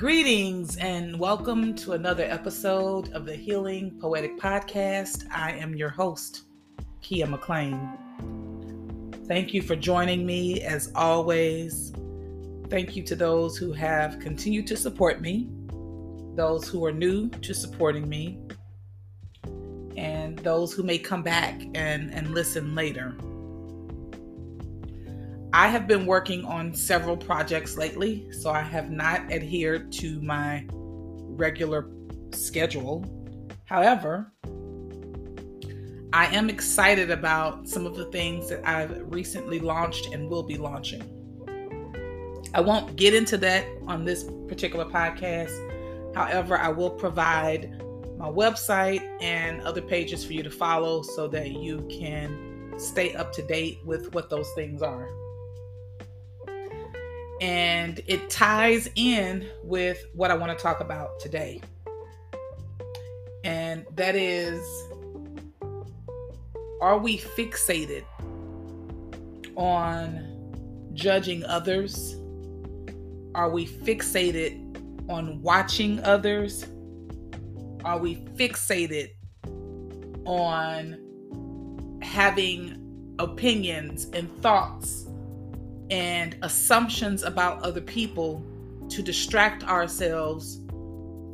Greetings and welcome to another episode of the Healing Poetic Podcast. I am your host, Keya McClain. Thank you for joining me as always. Thank you to those who have continued to support me, those who are new to supporting me, and those who may come back and, and listen later. I have been working on several projects lately, so I have not adhered to my regular schedule. However, I am excited about some of the things that I've recently launched and will be launching. I won't get into that on this particular podcast. However, I will provide my website and other pages for you to follow so that you can stay up to date with what those things are and it ties in with what I want to talk about today. And that is are we fixated on judging others? Are we fixated on watching others? Are we fixated on having opinions and thoughts and assumptions about other people to distract ourselves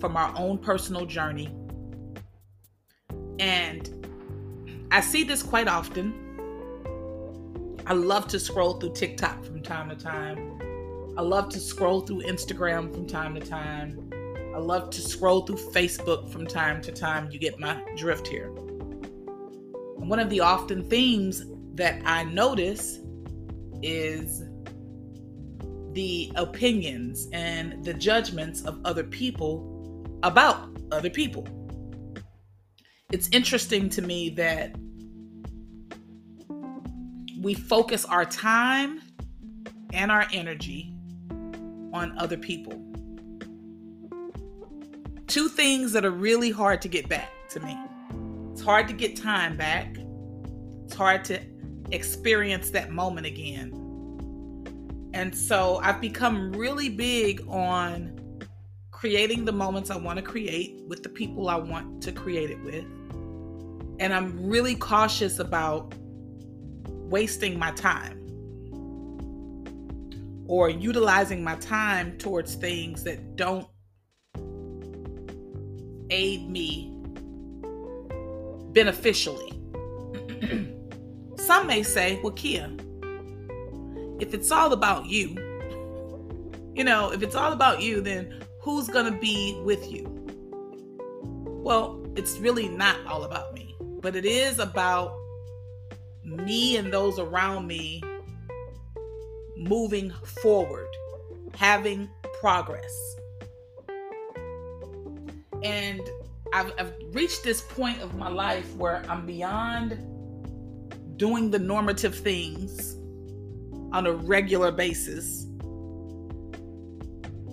from our own personal journey. And I see this quite often. I love to scroll through TikTok from time to time. I love to scroll through Instagram from time to time. I love to scroll through Facebook from time to time. You get my drift here. And one of the often themes that I notice is the opinions and the judgments of other people about other people. It's interesting to me that we focus our time and our energy on other people. Two things that are really hard to get back to me. It's hard to get time back. It's hard to experience that moment again. And so I've become really big on creating the moments I want to create with the people I want to create it with. And I'm really cautious about wasting my time or utilizing my time towards things that don't aid me beneficially. Some may say, well, Keya, if it's all about you, you know, if it's all about you, then who's going to be with you? Well, it's really not all about me, but it is about me and those around me moving forward, having progress. And I've, I've, reached this point of my life where I'm beyond doing the normative things on a regular basis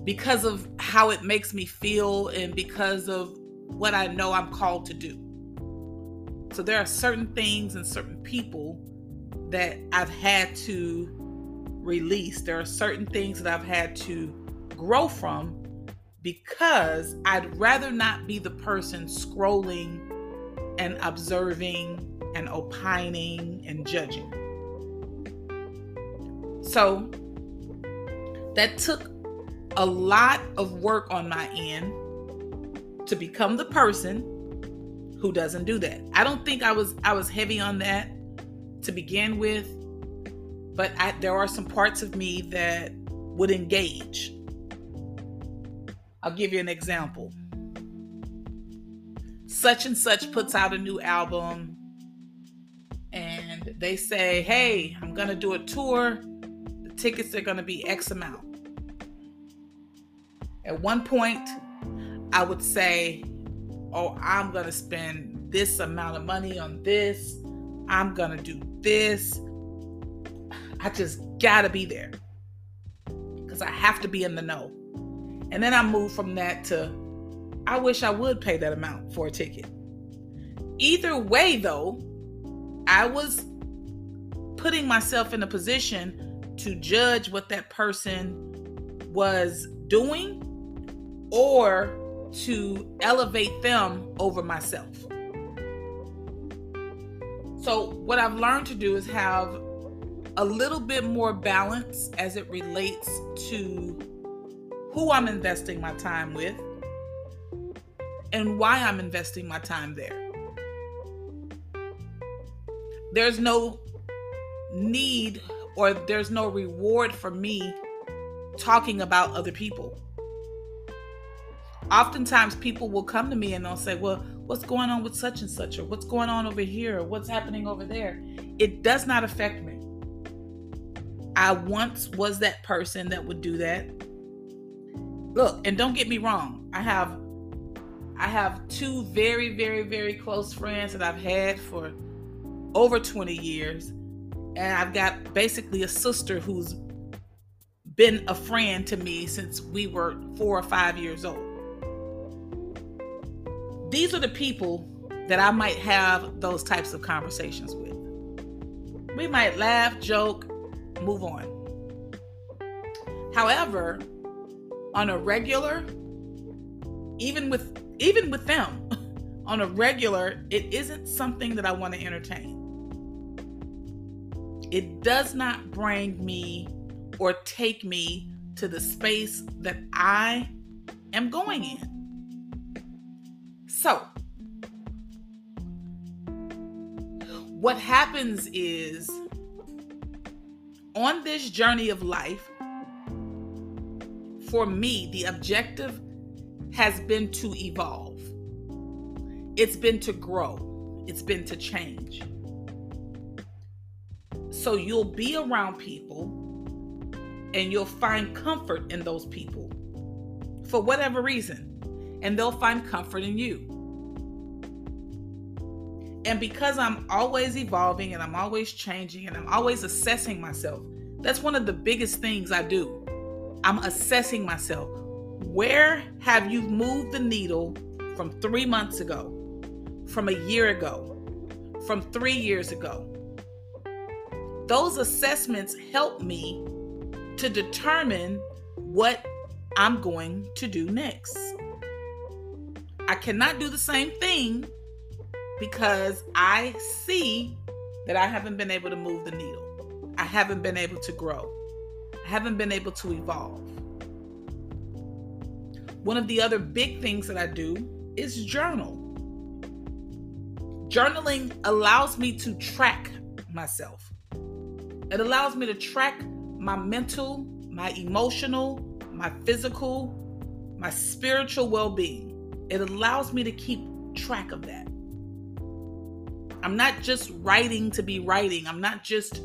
because of how it makes me feel and because of what I know I'm called to do. So there are certain things and certain people that I've had to release. There are certain things that I've had to grow from because I'd rather not be the person scrolling and observing and opining and judging. So that took a lot of work on my end to become the person who doesn't do that. I don't think I was I was heavy on that to begin with, but I, there are some parts of me that would engage. I'll give you an example. Such and such puts out a new album and they say, "Hey, I'm going to do a tour tickets are going to be X amount. At one point, I would say, Oh, I'm going to spend this amount of money on this. I'm going to do this. I just got to be there because I have to be in the know. And then I move from that to, I wish I would pay that amount for a ticket. Either way, though, I was putting myself in a position to judge what that person was doing or to elevate them over myself. So, what I've learned to do is have a little bit more balance as it relates to who I'm investing my time with and why I'm investing my time there. There's no need or there's no reward for me talking about other people. Oftentimes, people will come to me and they'll say, Well, what's going on with such and such, or what's going on over here, or what's happening over there. It does not affect me. I once was that person that would do that. Look, and don't get me wrong, I have I have two very, very, very close friends that I've had for over 20 years. And I've got basically a sister who's been a friend to me since we were four or five years old. These are the people that I might have those types of conversations with. We might laugh, joke, move on. However, on a regular, even with even with them, on a regular, it isn't something that I want to entertain. It does not bring me or take me to the space that I am going in. So, what happens is on this journey of life, for me, the objective has been to evolve, it's been to grow, it's been to change. So you'll be around people and you'll find comfort in those people for whatever reason, and they'll find comfort in you. And because I'm always evolving and I'm always changing and I'm always assessing myself, that's one of the biggest things I do. I'm assessing myself. Where have you moved the needle from three months ago, from a year ago, from three years ago? Those assessments help me to determine what I'm going to do next. I cannot do the same thing because I see that I haven't been able to move the needle. I haven't been able to grow. I haven't been able to evolve. One of the other big things that I do is journal. Journaling allows me to track myself. It allows me to track my mental, my emotional, my physical, my spiritual well being. It allows me to keep track of that. I'm not just writing to be writing. I'm not just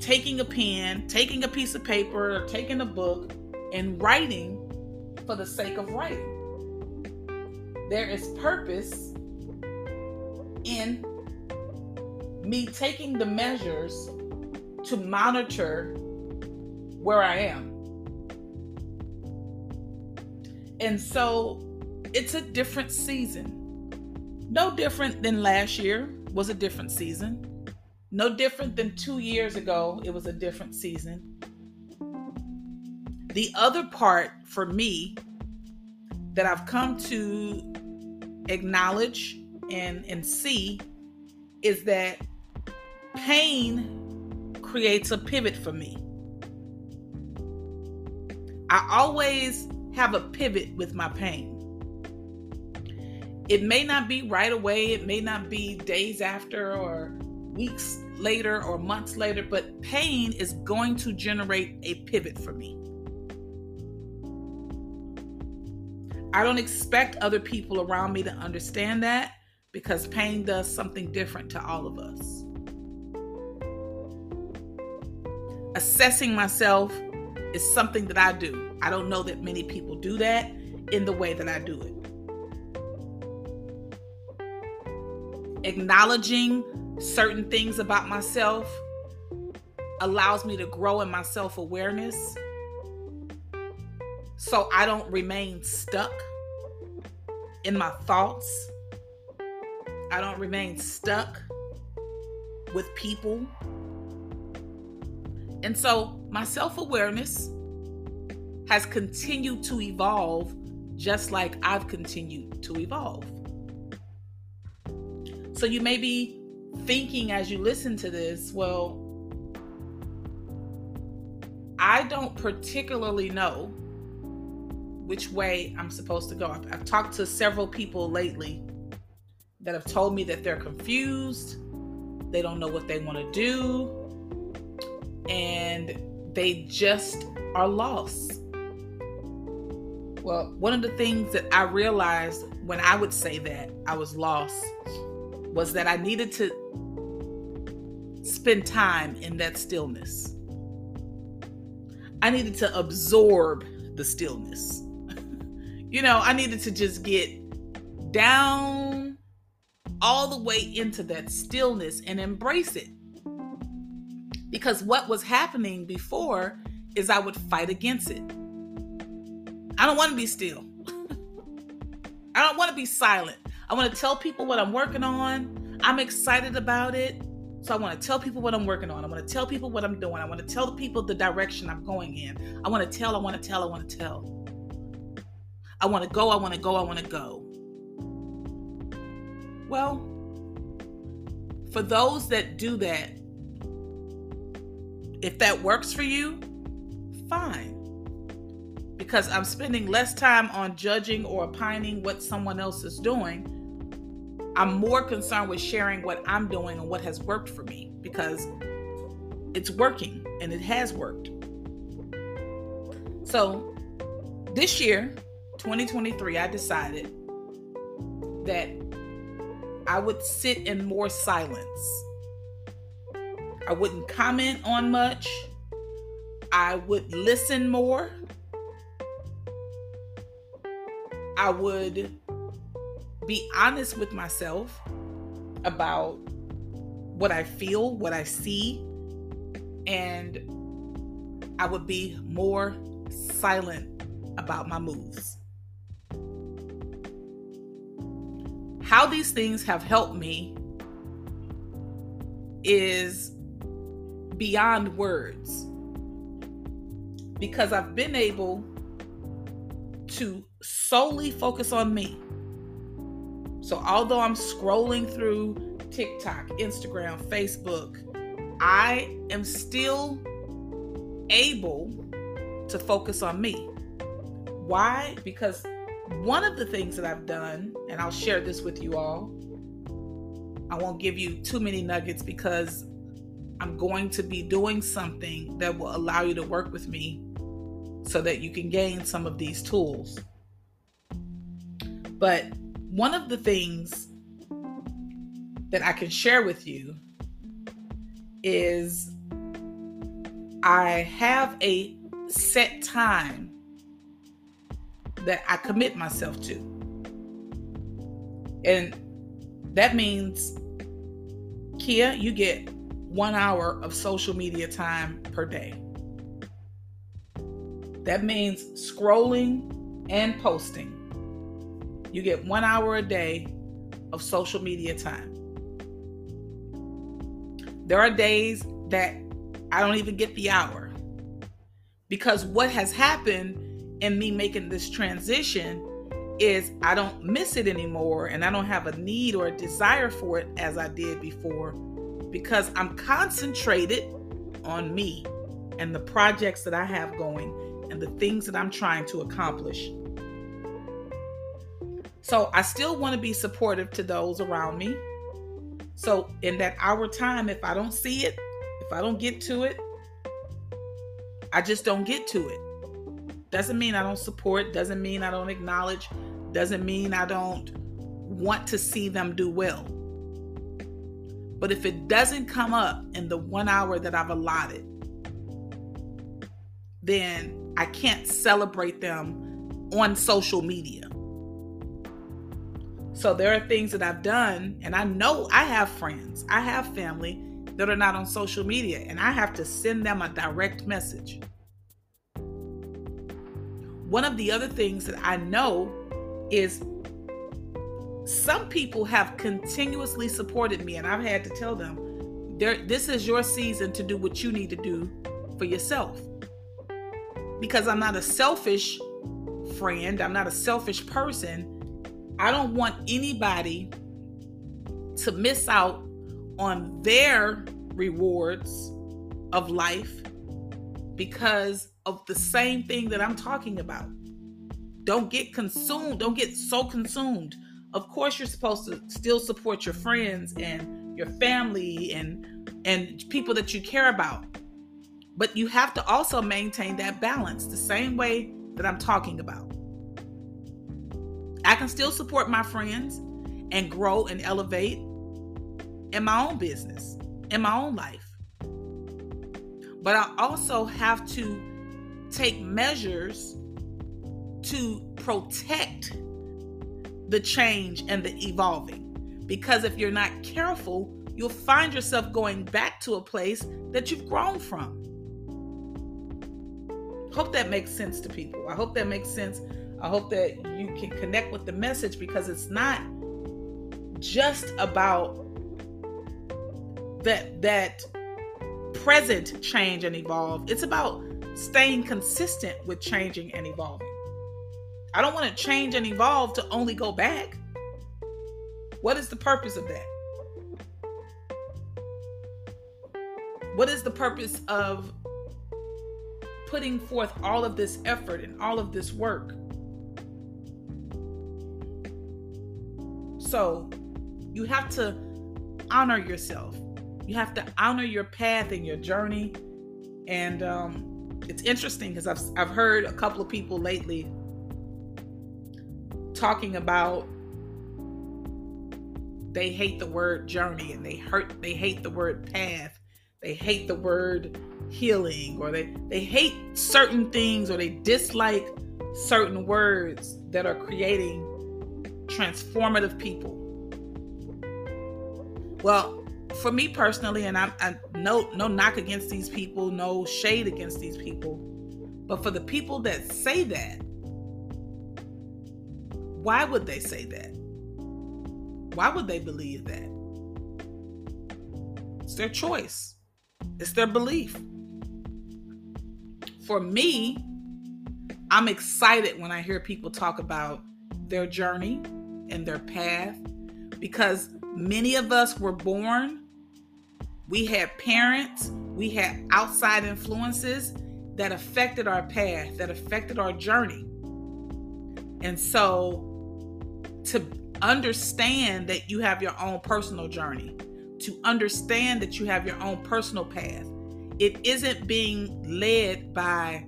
taking a pen, taking a piece of paper, or taking a book and writing for the sake of writing. There is purpose in me taking the measures to monitor where I am. And so it's a different season. No different than last year was a different season. No different than two years ago, it was a different season. The other part for me that I've come to acknowledge and, and see is that pain creates a pivot for me. I always have a pivot with my pain. It may not be right away, it may not be days after or weeks later or months later, but pain is going to generate a pivot for me. I don't expect other people around me to understand that because pain does something different to all of us. Assessing myself is something that I do. I don't know that many people do that in the way that I do it. acknowledging certain things about myself allows me to grow in my self awareness so I don't remain stuck in my thoughts. I don't remain stuck with people. And so my self awareness has continued to evolve just like I've continued to evolve. So you may be thinking as you listen to this, well, I don't particularly know which way I'm supposed to go. I've, I've, talked to several people lately that have told me that they're confused, they don't know what they want to do, and they just are lost. Well, one of the things that I realized when I would say that I was lost was that I needed to spend time in that stillness. I needed to absorb the stillness. you know, I needed to just get down all the way into that stillness and embrace it. Because what was happening before is I would fight against it. I don't want to be still. I don't want to be silent. I want to tell people what I'm working on. I'm excited about it. So I want to tell people what I'm working on. I want to tell people what I'm doing. I want to tell the people the direction I'm going in. I want to tell, I want to tell, I want to tell. I want to go, I want to go, I want to go. Well, for those that do that, if that works for you, fine. Because I'm spending less time on judging or opining what someone else is doing I'm more concerned with sharing what I'm doing and what has worked for me because it's working and it has worked. So this year, 2023, I decided that I would sit in more silence. I wouldn't comment on much. I would listen more. I would be honest with myself about what I feel, what I see, and I would be more silent about my moves. How these things have helped me is beyond words because I've been able to solely focus on me. So, although I'm scrolling through TikTok, Instagram, Facebook, I am still able to focus on me. Why? Because one of the things that I've done, and I'll share this with you all, I won't give you too many nuggets because I'm going to be doing something that will allow you to work with me so that you can gain some of these tools. But one of the things that I can share with you is I have a set time that I commit myself to. And that means, Keya, you get one hour of social media time per day. That means scrolling and posting you get one hour a day of social media time. There are days that I don't even get the hour because what has happened in me making this transition is I don't miss it anymore and I don't have a need or a desire for it as I did before because I'm concentrated on me and the projects that I have going and the things that I'm trying to accomplish. So I still want to be supportive to those around me. So in that hour time, if I don't see it, if I don't get to it, I just don't get to it. Doesn't mean I don't support, doesn't mean I don't acknowledge, doesn't mean I don't want to see them do well. But if it doesn't come up in the one hour that I've allotted, then I can't celebrate them on social media. So there are things that I've done, and I know I have friends, I have family that are not on social media, and I have to send them a direct message. One of the other things that I know is some people have continuously supported me, and I've had to tell them, this is your season to do what you need to do for yourself. because I'm not a selfish friend, I'm not a selfish person. I don't want anybody to miss out on their rewards of life because of the same thing that I'm talking about. Don't get consumed, don't get so consumed. Of course you're supposed to still support your friends and your family and and people that you care about. But you have to also maintain that balance the same way that I'm talking about. I can still support my friends and grow and elevate in my own business, in my own life. But I also have to take measures to protect the change and the evolving. Because if you're not careful, you'll find yourself going back to a place that you've grown from. Hope that makes sense to people. I hope that makes sense. I hope that you can connect with the message because it's not just about that that present change and evolve. It's about staying consistent with changing and evolving. I don't want to change and evolve to only go back. What is the purpose of that? What is the purpose of putting forth all of this effort and all of this work? So, you have to honor yourself. You have to honor your path and your journey. And um, it's interesting because I've, I've heard a couple of people lately talking about they hate the word journey and they hurt they hate the word path. They hate the word healing or they they hate certain things or they dislike certain words that are creating transformative people. Well for me personally and i, I no no knock against these people no shade against these people but for the people that say that why would they say that why would they believe that it's their choice it's their belief. For me, I'm excited when I hear people talk about their journey and their path because many of us were born, we had parents, we had outside influences that affected our path, that affected our journey. And so to understand that you have your own personal journey, to understand that you have your own personal path. It isn't being led by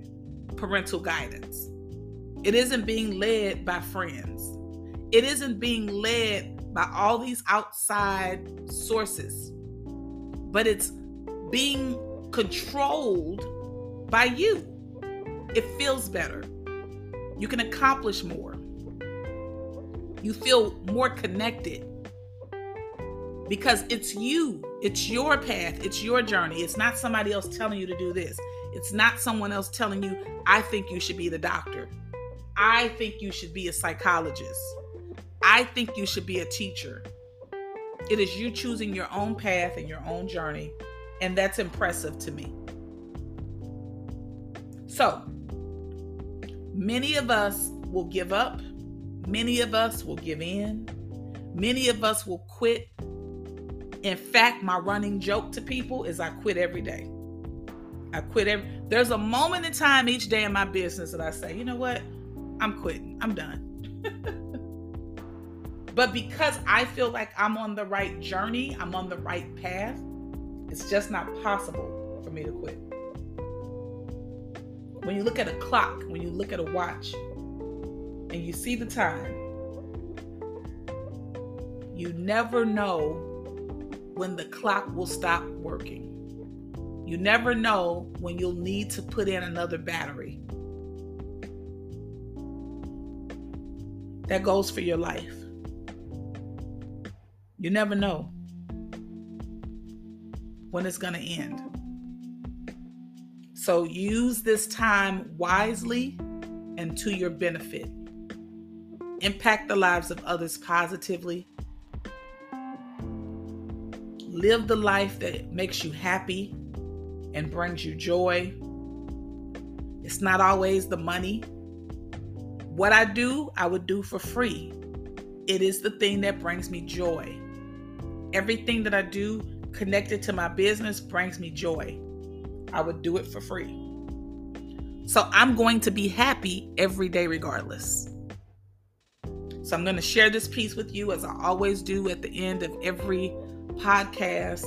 parental guidance. It isn't being led by friends. It isn't being led by all these outside sources, but it's being controlled by you. It feels better. You can accomplish more. You feel more connected because it's you. It's your path. It's your journey. It's not somebody else telling you to do this. It's not someone else telling you, I think you should be the doctor. I think you should be a psychologist. I think you should be a teacher. It is you choosing your own path and your own journey. And that's impressive to me. So, many of us will give up. Many of us will give in. Many of us will quit in fact, my running joke to people is I quit every day. I quit every there's a moment in time each day in my business that I say, you know what? I'm quitting. I'm done. but because I feel like I'm on the right journey, I'm on the right path, it's just not possible for me to quit. When you look at a clock, when you look at a watch, and you see the time, you never know when the clock will stop working. You never know when you'll need to put in another battery. That goes for your life. You never know when it's going to end. So use this time wisely and to your benefit. Impact the lives of others positively live the life that makes you happy and brings you joy. It's not always the money. What I do, I would do for free. It is the thing that brings me joy. Everything that I do connected to my business brings me joy. I would do it for free. So I'm going to be happy every day, regardless. So I'm going to share this piece with you as I always do at the end of every podcast.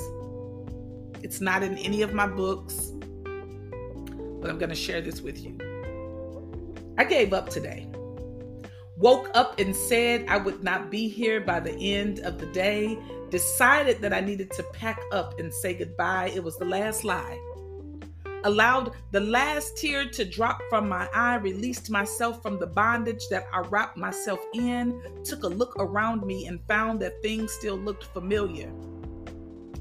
It's not in any of my books, but I'm going to share this with you. I gave up today. Woke up and said I would not be here by the end of the day. Decided that I needed to pack up and say goodbye. It was the last lie allowed the last tear to drop from my eye, released myself from the bondage that I wrapped myself in, took a look around me, and found that things still looked familiar.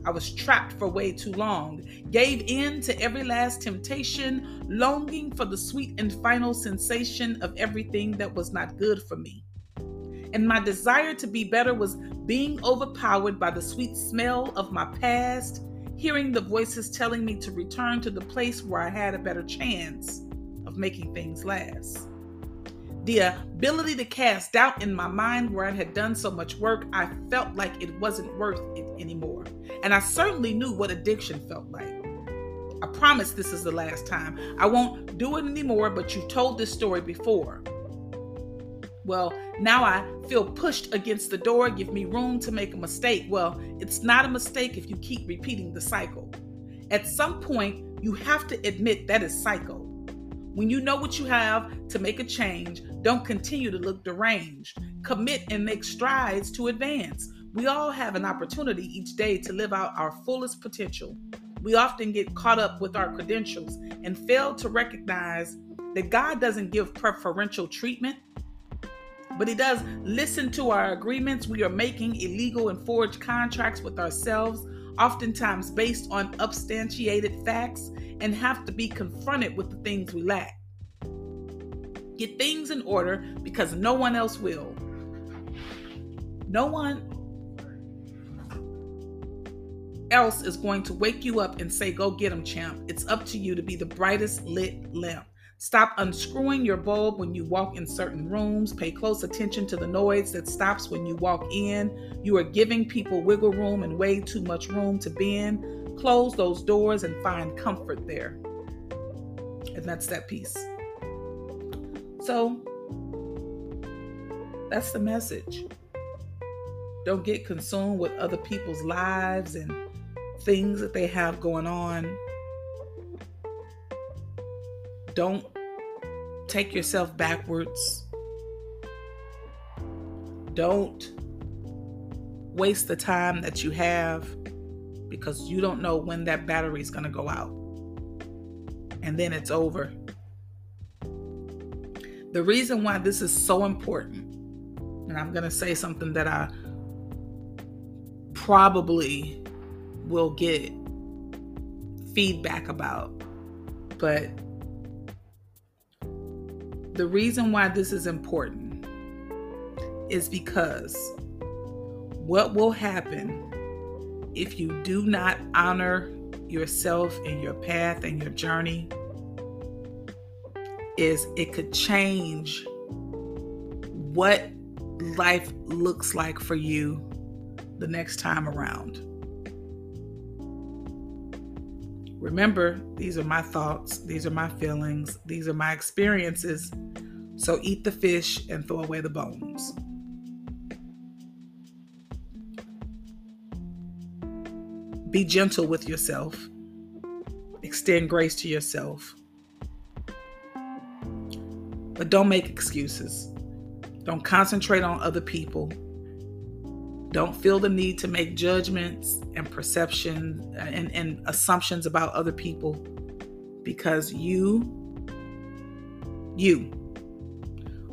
I was trapped for way too long, gave in to every last temptation, longing for the sweet and final sensation of everything that was not good for me. And my desire to be better was being overpowered by the sweet smell of my past hearing the voices telling me to return to the place where I had a better chance of making things last. The ability to cast doubt in my mind where I had done so much work, I felt like it wasn't worth it anymore. And I certainly knew what addiction felt like. I promise this is the last time. I won't do it anymore, but you've told this story before. Well, now I feel pushed against the door, give me room to make a mistake. Well, it's not a mistake if you keep repeating the cycle. At some point, you have to admit that is cycle. When you know what you have to make a change, don't continue to look deranged. Commit and make strides to advance. We all have an opportunity each day to live out our fullest potential. We often get caught up with our credentials and fail to recognize that God doesn't give preferential treatment but he does listen to our agreements we are making illegal and forged contracts with ourselves, oftentimes based on substantiated facts, and have to be confronted with the things we lack. Get things in order because no one else will. No one else is going to wake you up and say, Go get him, champ. It's up to you to be the brightest lit lamp. Stop unscrewing your bulb when you walk in certain rooms. Pay close attention to the noise that stops when you walk in. You are giving people wiggle room and way too much room to bend. Close those doors and find comfort there. And that's that piece. So, that's the message. Don't get consumed with other people's lives and things that they have going on don't take yourself backwards. Don't waste the time that you have because you don't know when that battery is going to go out. And then it's over. The reason why this is so important, and I'm going to say something that I probably will get feedback about, but the reason why this is important is because what will happen if you do not honor yourself and your path and your journey is it could change what life looks like for you the next time around. Remember, these are my thoughts, these are my feelings, these are my experiences. So eat the fish and throw away the bones. Be gentle with yourself. Extend grace to yourself. But don't make excuses. Don't concentrate on other people. Don't feel the need to make judgments and perception uh, and, and assumptions about other people because you, you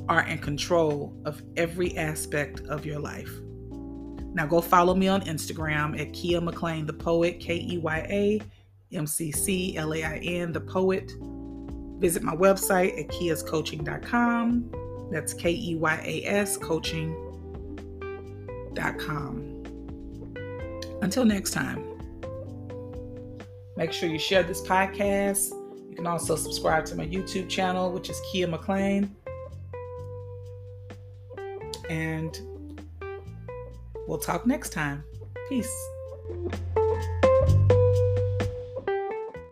are in control of every aspect of your life. Now go follow me on Instagram at Keya McClain the Poet, K E Y A M C C L A I N the Poet. Visit my website at keyascoaching.com. That's K E Y A S until next time, make sure you share this podcast. You can also subscribe to my YouTube channel, which is Keya McClain. And we'll talk next time. Peace.